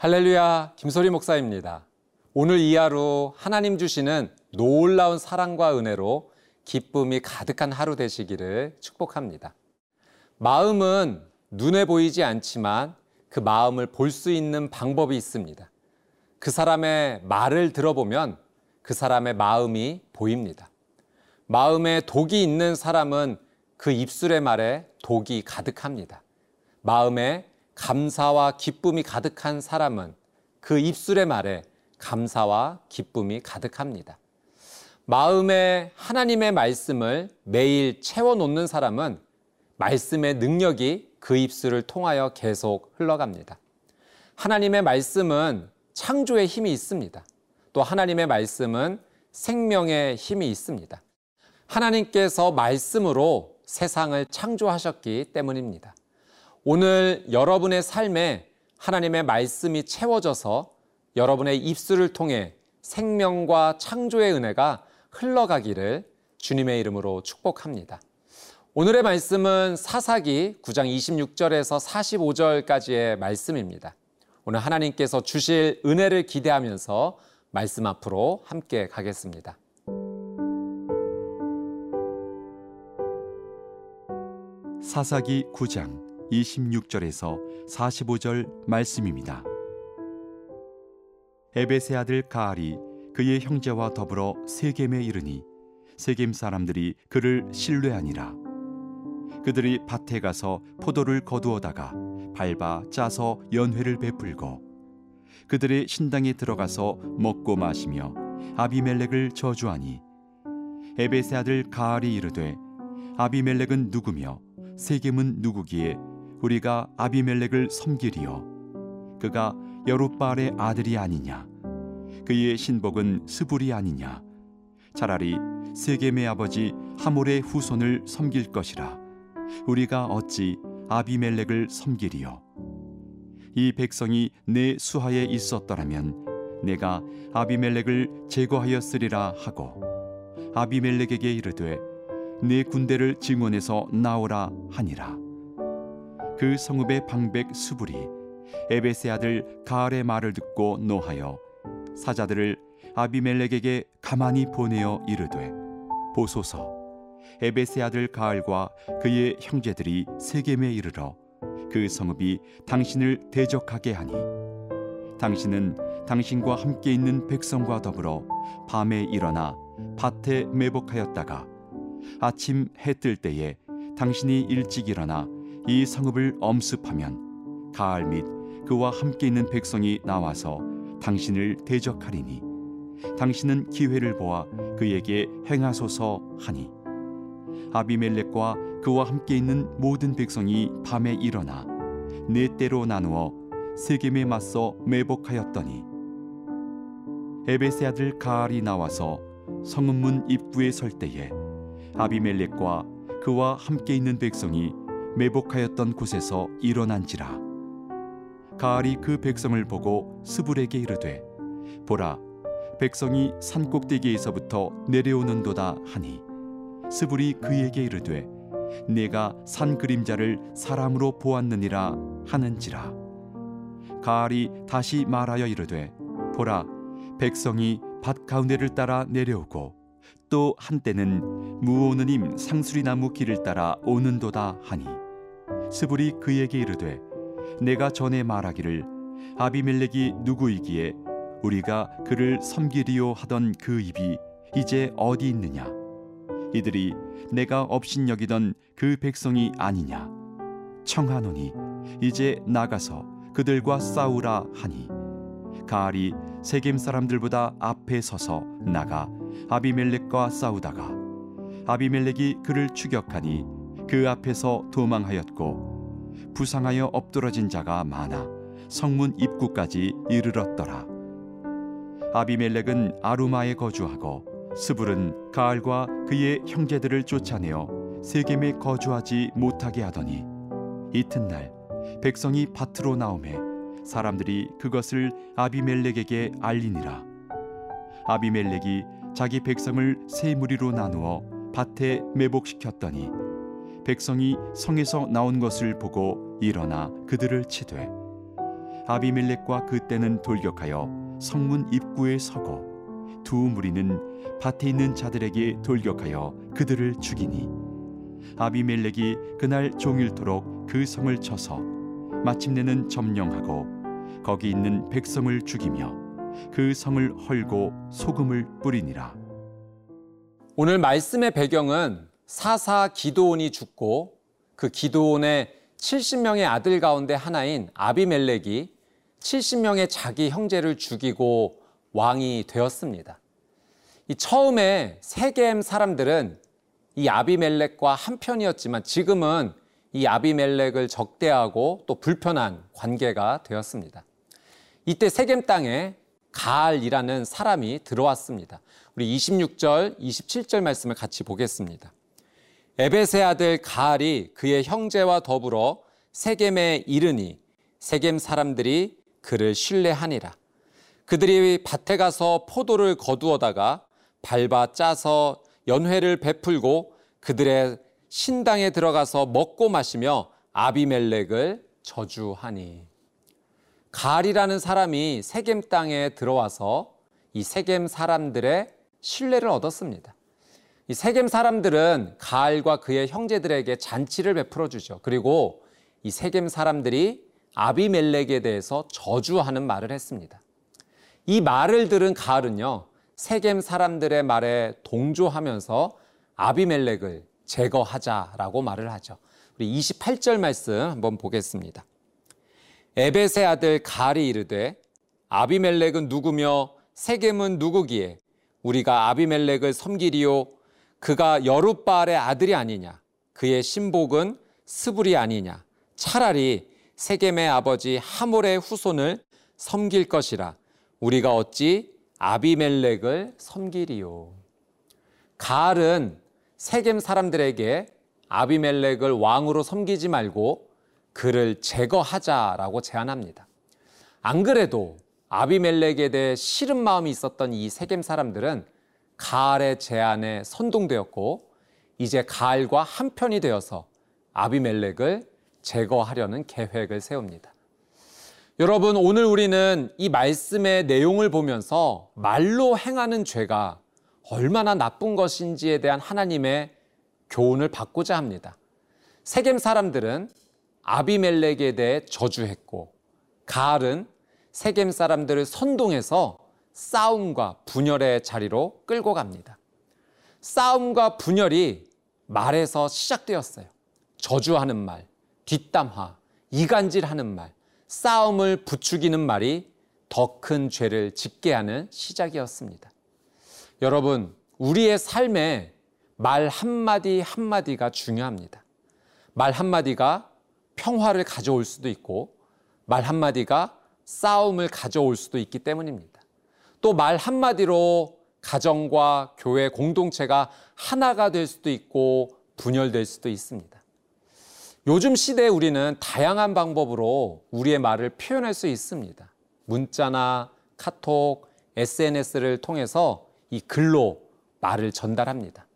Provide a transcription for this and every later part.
할렐루야, 김소리 목사입니다. 오늘 이 하루 하나님 주시는 놀라운 사랑과 은혜로 기쁨이 가득한 하루 되시기를 축복합니다. 마음은 눈에 보이지 않지만 그 마음을 볼 수 있는 방법이 있습니다. 그 사람의 말을 들어보면 그 사람의 마음이 보입니다. 마음에 독이 있는 사람은 그 입술의 말에 독이 가득합니다. 마음에 감사와 기쁨이 가득한 사람은 그 입술의 말에 감사와 기쁨이 가득합니다. 마음에 하나님의 말씀을 매일 채워놓는 사람은 말씀의 능력이 그 입술을 통하여 계속 흘러갑니다. 하나님의 말씀은 창조의 힘이 있습니다. 또 하나님의 말씀은 생명의 힘이 있습니다. 하나님께서 말씀으로 세상을 창조하셨기 때문입니다. 오늘 여러분의 삶에 하나님의 말씀이 채워져서 여러분의 입술을 통해 생명과 창조의 은혜가 흘러가기를 주님의 이름으로 축복합니다. 오늘의 말씀은 사사기 9장 26절에서 45절까지의 말씀입니다. 오늘 하나님께서 주실 은혜를 기대하면서 말씀 앞으로 함께 가겠습니다. 사사기 9장 26절에서 45절 말씀입니다. 에베세 아들 가알이 그의 형제와 더불어 세겜에 이르니 세겜 사람들이 그를 신뢰하니라. 그들이 밭에 가서 포도를 거두어다가 밟아 짜서 연회를 베풀고 그들의 신당에 들어가서 먹고 마시며 아비멜렉을 저주하니 에베세 아들 가알이 이르되 아비멜렉은 누구며 세겜은 누구기에 우리가 아비멜렉을 섬기리요. 그가 여룻바알의 아들이 아니냐? 그의 신복은 스불이 아니냐? 차라리 세겜의 아버지 하몰의 후손을 섬길 것이라. 우리가 어찌 아비멜렉을 섬기리요? 이 백성이 내 수하에 있었더라면 내가 아비멜렉을 제거하였으리라 하고 아비멜렉에게 이르되 내 군대를 증원해서 나오라 하니라 그 성읍의 방백 수불이 에베세 아들 가알의 말을 듣고 노하여 사자들을 아비멜렉에게 가만히 보내어 이르되 보소서. 에베세 아들 가알과 그의 형제들이 세겜에 이르러 그 성읍이 당신을 대적하게 하니 당신은 당신과 함께 있는 백성과 더불어 밤에 일어나 밭에 매복하였다가 아침 해 뜰 때에 당신이 일찍 일어나 이 성읍을 엄습하면 가알 및 그와 함께 있는 백성이 나와서 당신을 대적하리니 당신은 기회를 보아 그에게 행하소서 하니 아비멜렉과 그와 함께 있는 모든 백성이 밤에 일어나 네 때로 나누어 세겜에 맞서 매복하였더니 에베세 아들 가알이 나와서 성읍문 입구에 설 때에 아비멜렉과 그와 함께 있는 백성이 매복하였던 곳에서 일어난지라. 가알이 그 백성을 보고 스불에게 이르되 보라 백성이 산 꼭대기에서부터 내려오는도다 하니 스불이 그에게 이르되 내가 산 그림자를 사람으로 보았느니라 하는지라. 가알이 다시 말하여 이르되 보라 백성이 밭 가운데를 따라 내려오고 또 한때는 무오느님 상수리 나무 길을 따라 오는도다 하니 스불이 그에게 이르되 내가 전에 말하기를 아비멜렉이 누구이기에 우리가 그를 섬기리요 하던 그 입이 이제 어디 있느냐? 이들이 내가 업신여기던 그 백성이 아니냐? 청하노니 이제 나가서 그들과 싸우라 하니. 가알이 세겜 사람들보다 앞에 서서 나가 아비멜렉과 싸우다가 아비멜렉이 그를 추격하니 그 앞에서 도망하였고 부상하여 엎드러진 자가 많아 성문 입구까지 이르렀더라. 아비멜렉은 아루마에 거주하고 스불은 가알과 그의 형제들을 쫓아내어 세겜에 거주하지 못하게 하더니 이튿날 백성이 밭으로 나오매 사람들이 그것을 아비멜렉에게 알리니라. 아비멜렉이 자기 백성을 세 무리로 나누어 밭에 매복시켰더니 백성이 성에서 나온 것을 보고 일어나 그들을 치되 아비멜렉과 그때는 돌격하여 성문 입구에 서고 두 무리는 밭에 있는 자들에게 돌격하여 그들을 죽이니 아비멜렉이 그날 종일토록 그 성을 쳐서 마침내는 점령하고 거기 있는 백성을 죽이며 그 성을 헐고 소금을 뿌리니라. 오늘 말씀의 배경은 사사 기도온이 죽고 그 기도온의 70명의 아들 가운데 하나인 아비멜렉이 70명의 자기 형제를 죽이고 왕이 되었습니다. 이 처음에 세겜 사람들은 이 아비멜렉과 한편이었지만 지금은 이 아비멜렉을 적대하고 또 불편한 관계가 되었습니다. 이때 세겜 땅에 가알이라는 사람이 들어왔습니다. 우리 26절, 27절 말씀을 같이 보겠습니다. 에베세 아들 가알이 그의 형제와 더불어 세겜에 이르니 세겜 사람들이 그를 신뢰하니라. 그들이 밭에 가서 포도를 거두어다가 밟아 짜서 연회를 베풀고 그들의 신당에 들어가서 먹고 마시며 아비멜렉을 저주하니. 가알이라는 사람이 세겜 땅에 들어와서 이 세겜 사람들의 신뢰를 얻었습니다. 이 세겜 사람들은 가알과 그의 형제들에게 잔치를 베풀어 주죠. 그리고 이 세겜 사람들이 아비멜렉에 대해서 저주하는 말을 했습니다. 이 말을 들은 가알은요, 세겜 사람들의 말에 동조하면서 아비멜렉을 제거하자라고 말을 하죠. 우리 28절 말씀 한번 보겠습니다. 에벳의 아들 가알이 이르되 아비멜렉은 누구며 세겜은 누구기에 우리가 아비멜렉을 섬기리요 그가 여룻바알의 아들이 아니냐 그의 신복은 스불이 아니냐 차라리 세겜의 아버지 하몰의 후손을 섬길 것이라 우리가 어찌 아비멜렉을 섬기리요 가알은 세겜 사람들에게 아비멜렉을 왕으로 섬기지 말고 그를 제거하자라고 제안합니다. 안 그래도 아비멜렉에 대해 싫은 마음이 있었던 이 세겜 사람들은 가알의 제안에 선동되었고 이제 가알과 한편이 되어서 아비멜렉을 제거하려는 계획을 세웁니다. 여러분, 오늘 우리는 이 말씀의 내용을 보면서 말로 행하는 죄가 얼마나 나쁜 것인지에 대한 하나님의 교훈을 받고자 합니다. 세겜 사람들은 아비멜렉에 대해 저주했고 가알은 세겜 사람들을 선동해서 싸움과 분열의 자리로 끌고 갑니다. 싸움과 분열이 말에서 시작되었어요. 저주하는 말, 뒷담화, 이간질하는 말, 싸움을 부추기는 말이 더 큰 죄를 짓게 하는 시작이었습니다. 여러분, 우리의 삶에 말 한마디 한마디가 중요합니다. 말 한마디가 평화를 가져올 수도 있고, 말 한마디가 싸움을 가져올 수도 있기 때문입니다. 또 말 한마디로 가정과 교회 공동체가 하나가 될 수도 있고, 분열될 수도 있습니다. 요즘 시대에 우리는 다양한 방법으로 우리의 말을 표현할 수 있습니다. 문자나 카톡, SNS를 통해서 이 글로 말을 전달합니다.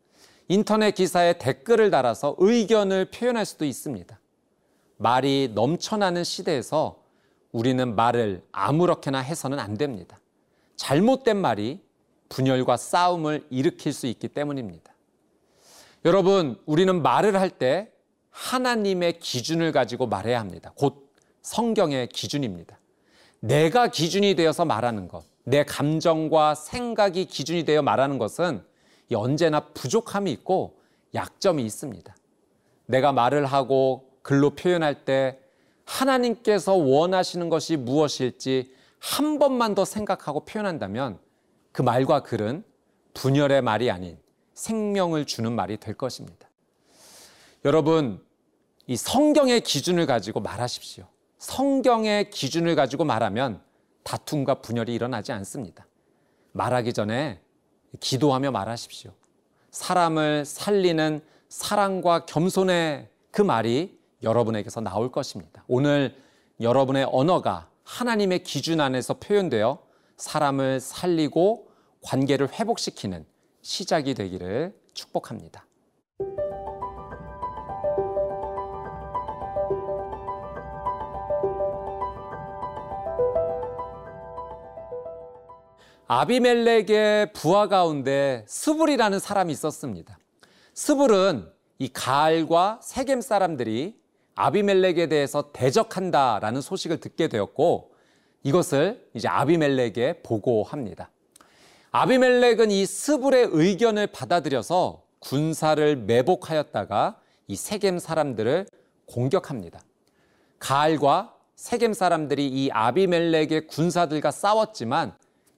인터넷 기사에 댓글을 달아서 의견을 표현할 수도 있습니다. 말이 넘쳐나는 시대에서 우리는 말을 아무렇게나 해서는 안 됩니다. 잘못된 말이 분열과 싸움을 일으킬 수 있기 때문입니다. 여러분, 우리는 말을 할 때 하나님의 기준을 가지고 말해야 합니다. 곧 성경의 기준입니다. 내가 기준이 되어서 말하는 것, 내 감정과 생각이 기준이 되어 말하는 것은 언제나 부족함이 있고 약점이 있습니다. 내가 말을 하고 글로 표현할 때 하나님께서 원하시는 것이 무엇일지 한 번만 더 생각하고 표현한다면 그 말과 글은 분열의 말이 아닌 생명을 주는 말이 될 것입니다. 여러분, 이 성경의 기준을 가지고 말하십시오. 성경의 기준을 가지고 말하면 다툼과 분열이 일어나지 않습니다. 말하기 전에 기도하며 말하십시오. 사람을 살리는 사랑과 겸손의 그 말이 여러분에게서 나올 것입니다. 오늘 여러분의 언어가 하나님의 기준 안에서 표현되어 사람을 살리고 관계를 회복시키는 시작이 되기를 축복합니다. 아비멜렉의 부하 가운데 스불이라는 사람이 있었습니다. 스불은 이 가알과 세겜 사람들이 아비멜렉에 대해서 대적한다라는 소식을 듣게 되었고 이것을 이제 아비멜렉에 보고합니다. 아비멜렉은 이 스불의 의견을 받아들여서 군사를 매복하였다가 이 세겜 사람들을 공격합니다. 가알과 세겜 사람들이 이 아비멜렉의 군사들과 싸웠지만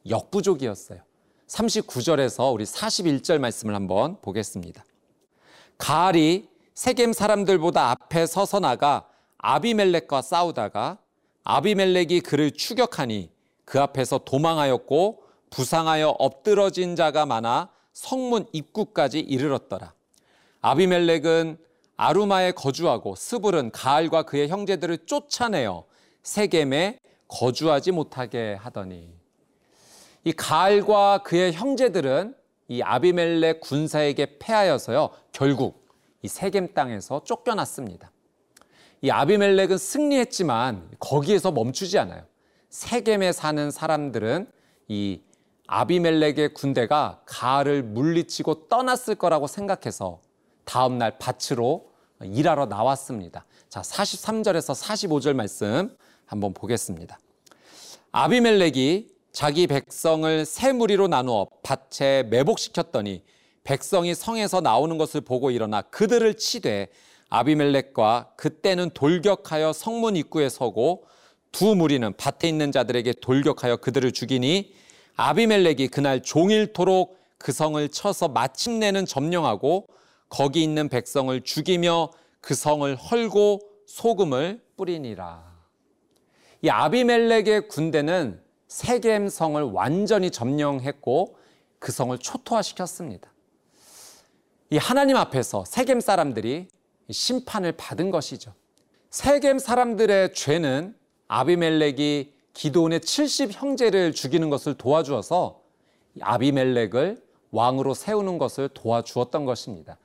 역부족이었어요. 39절에서 우리 41절 말씀을 한번 보겠습니다. 가알이 세겜 사람들보다 앞에 서서 나가 아비멜렉과 싸우다가 아비멜렉이 그를 추격하니 그 앞에서 도망하였고 부상하여 엎드러진 자가 많아 성문 입구까지 이르렀더라. 아비멜렉은 아루마에 거주하고 스불은 가알과 그의 형제들을 쫓아내어 세겜에 거주하지 못하게 하더니 이 가알과 그의 형제들은 이 아비멜렉 군사에게 패하여서요 결국 이 세겜 땅에서 쫓겨났습니다. 이 아비멜렉은 승리했지만 거기에서 멈추지 않아요. 세겜에 사는 사람들은 이 아비멜렉의 군대가 가알을 물리치고 떠났을 거라고 생각해서 다음 날 밭으로 일하러 나왔습니다. 자, 43절에서 45절 말씀 한번 보겠습니다. 아비멜렉이 자기 백성을 세 무리로 나누어 밭에 매복시켰더니 백성이 성에서 나오는 것을 보고 일어나 그들을 치되 아비멜렉과 그때는 돌격하여 성문 입구에 서고 두 무리는 밭에 있는 자들에게 돌격하여 그들을 죽이니 아비멜렉이 그날 종일토록 그 성을 쳐서 마침내는 점령하고 거기 있는 백성을 죽이며 그 성을 헐고 소금을 뿌리니라. 이 아비멜렉의 군대는 세겜 성을 완전히 점령했고 그 성을 초토화시켰습니다. 이 하나님 앞에서 세겜 사람들이 심판을 받은 것이죠. 세겜 사람들의 죄는 아비멜렉이 기도원의 70 형제를 죽이는 것을 도와주어서 아비멜렉을 왕으로 세우는 것을 도와주었던 것입니다.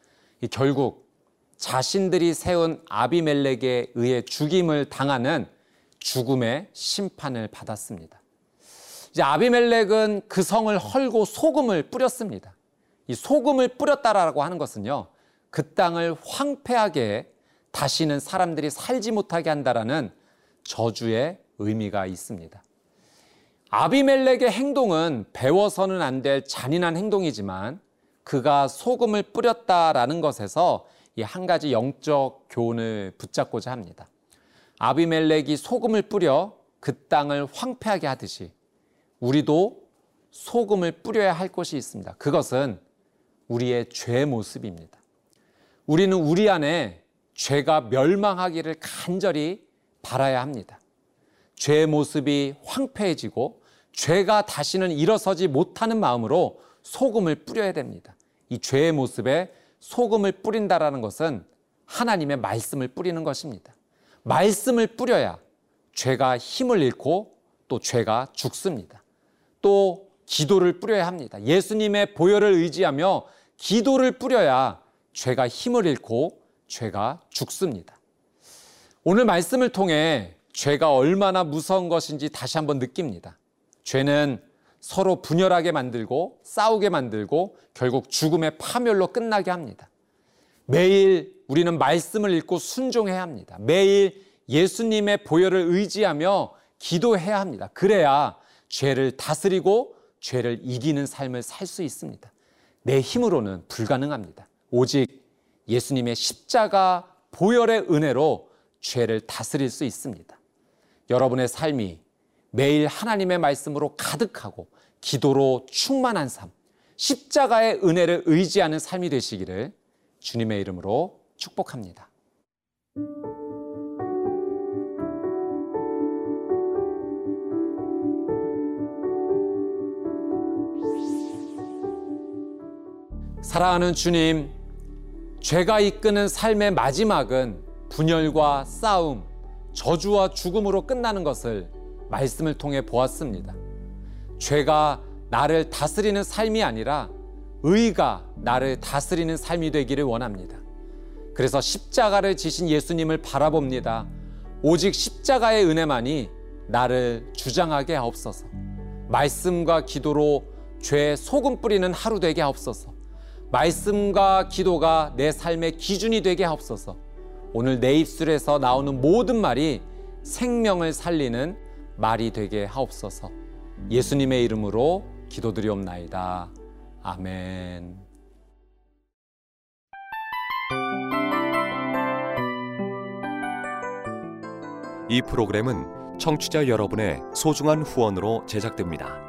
결국 자신들이 세운 아비멜렉에 의해 죽임을 당하는 죽음의 심판을 받았습니다. 이제 아비멜렉은 그 성을 헐고 소금을 뿌렸습니다. 이 소금을 뿌렸다라고 하는 것은요, 그 땅을 황폐하게 다시는 사람들이 살지 못하게 한다라는 저주의 의미가 있습니다. 아비멜렉의 행동은 배워서는 안 될 잔인한 행동이지만 그가 소금을 뿌렸다라는 것에서 이 한 가지 영적 교훈을 붙잡고자 합니다. 아비멜렉이 소금을 뿌려 그 땅을 황폐하게 하듯이 우리도 소금을 뿌려야 할 것이 있습니다. 그것은 우리의 죄 모습입니다. 우리는 우리 안에 죄가 멸망하기를 간절히 바라야 합니다. 죄의 모습이 황폐해지고 죄가 다시는 일어서지 못하는 마음으로 소금을 뿌려야 됩니다. 이 죄의 모습에 소금을 뿌린다라는 것은 하나님의 말씀을 뿌리는 것입니다. 말씀을 뿌려야 죄가 힘을 잃고 또 죄가 죽습니다. 또 기도를 뿌려야 합니다. 예수님의 보혈을 의지하며 기도를 뿌려야 죄가 힘을 잃고 죄가 죽습니다. 오늘 말씀을 통해 죄가 얼마나 무서운 것인지 다시 한번 느낍니다. 죄는 서로 분열하게 만들고 싸우게 만들고 결국 죽음의 파멸로 끝나게 합니다. 매일 우리는 말씀을 읽고 순종해야 합니다. 매일 예수님의 보혈을 의지하며 기도해야 합니다. 그래야 죄를 다스리고 죄를 이기는 삶을 살 수 있습니다. 내 힘으로는 불가능합니다. 오직 예수님의 십자가 보혈의 은혜로 죄를 다스릴 수 있습니다. 여러분의 삶이 매일 하나님의 말씀으로 가득하고 기도로 충만한 삶, 십자가의 은혜를 의지하는 삶이 되시기를 주님의 이름으로 축복합니다. 사랑하는 주님, 죄가 이끄는 삶의 마지막은 분열과 싸움, 저주와 죽음으로 끝나는 것을 말씀을 통해 보았습니다. 죄가 나를 다스리는 삶이 아니라 의가 나를 다스리는 삶이 되기를 원합니다. 그래서 십자가를 지신 예수님을 바라봅니다. 오직 십자가의 은혜만이 나를 주장하게 하옵소서. 말씀과 기도로 죄 소금 뿌리는 하루 되게 하옵소서. 말씀과 기도가 내 삶의 기준이 되게 하옵소서. 오늘 내 입술에서 나오는 모든 말이 생명을 살리는 말이 되게 하옵소서. 예수님의 이름으로 기도드리옵나이다. 아멘. 이 프로그램은 청취자 여러분의 소중한 후원으로 제작됩니다.